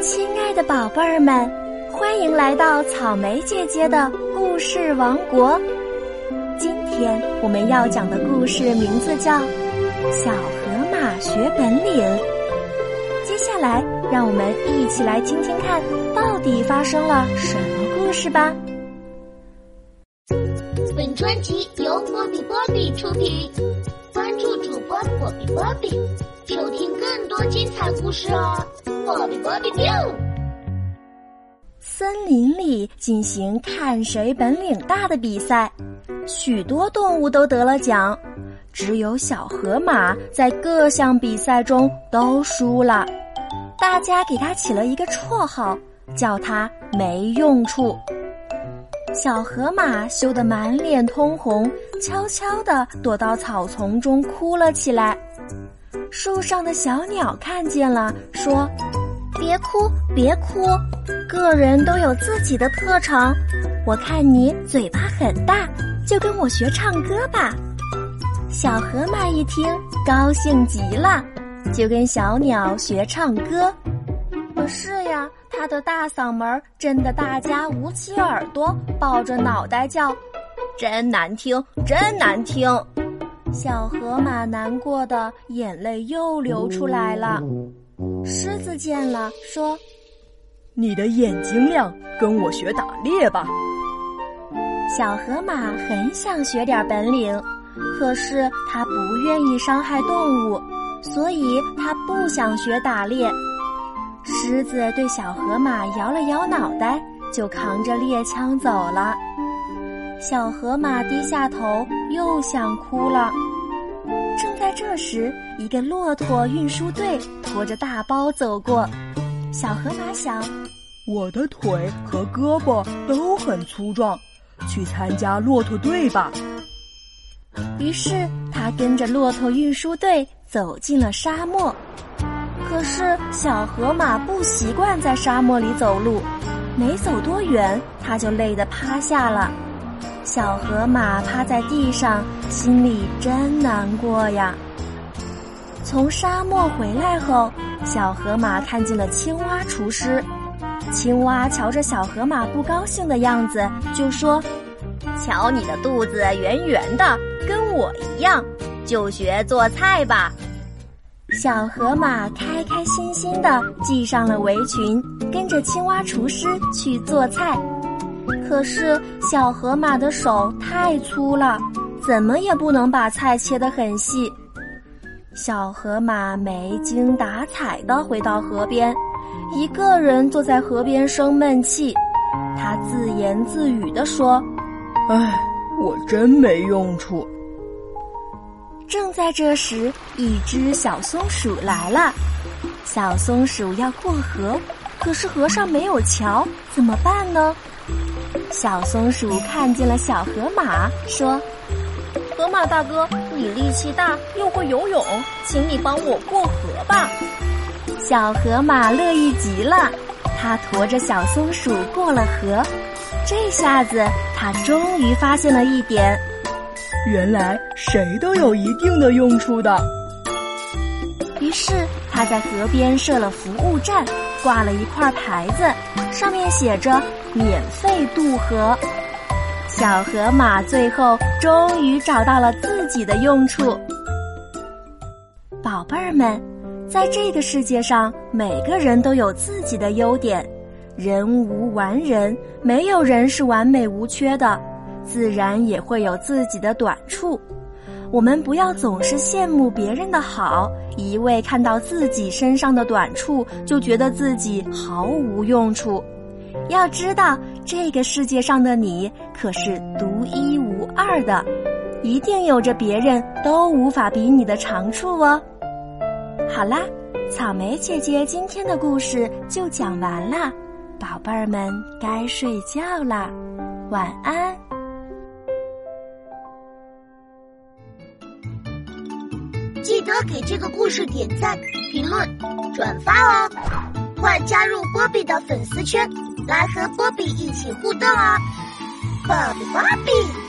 亲爱的宝贝儿们，欢迎来到草莓姐姐的故事王国。今天我们要讲的故事名字叫《小河马学本领》。接下来，让我们一起来听听看，到底发生了什么故事吧。本专辑由波比波比出品，关注主播波比波比，收听多精彩故事哦！波比波比 biu。森林里进行看谁本领大的比赛，许多动物都得了奖，只有小河马在各项比赛中都输了。大家给他起了一个绰号，叫他没用处。小河马羞得满脸通红，悄悄地躲到草丛中哭了起来。树上的小鸟看见了，说：“别哭，别哭，个人都有自己的特长。我看你嘴巴很大，就跟我学唱歌吧。”小河马一听，高兴极了，就跟小鸟学唱歌。可是呀。他的大嗓门震得大家捂起耳朵，抱着脑袋叫，真难听，真难听。小河马难过的眼泪又流出来了。狮子见了，说：“你的眼睛亮，跟我学打猎吧。”小河马很想学点本领，可是他不愿意伤害动物，所以他不想学打猎。狮子对小河马摇了摇脑袋，就扛着猎枪走了。小河马低下头，又想哭了。正在这时，一个骆驼运输队驮着大包走过。小河马想：我的腿和胳膊都很粗壮，去参加骆驼队吧。于是他跟着骆驼运输队走进了沙漠。可是小河马不习惯在沙漠里走路，没走多远，他就累得趴下了。小河马趴在地上，心里真难过呀。从沙漠回来后，小河马看见了青蛙厨师。青蛙瞧着小河马不高兴的样子，就说：“瞧你的肚子圆圆的，跟我一样，就学做菜吧。”小河马开开心心的系上了围裙，跟着青蛙厨师去做菜。可是小河马的手太粗了，怎么也不能把菜切得很细。小河马没精打采地回到河边，一个人坐在河边生闷气。他自言自语地说：“唉，我真没用处。”正在这时，一只小松鼠来了。小松鼠要过河，可是河上没有桥，怎么办呢？小松鼠看见了小河马，说：“河马大哥，你力气大又会游泳，请你帮我过河吧。”小河马乐意极了，它驮着小松鼠过了河。这下子，它终于发现了一点。原来谁都有一定的用处的。于是他在河边设了服务站，挂了一块牌子，上面写着“免费渡河”。小河马最后终于找到了自己的用处。宝贝儿们，在这个世界上，每个人都有自己的优点，人无完人，没有人是完美无缺的。自然也会有自己的短处，我们不要总是羡慕别人的好，一味看到自己身上的短处就觉得自己毫无用处。要知道，这个世界上的你可是独一无二的，一定有着别人都无法比拟的长处哦。好啦，草莓姐姐今天的故事就讲完了，宝贝儿们该睡觉啦，晚安。记得给这个故事点赞、评论、转发哦！快加入波比的粉丝圈，来和波比一起互动哦！波比波比。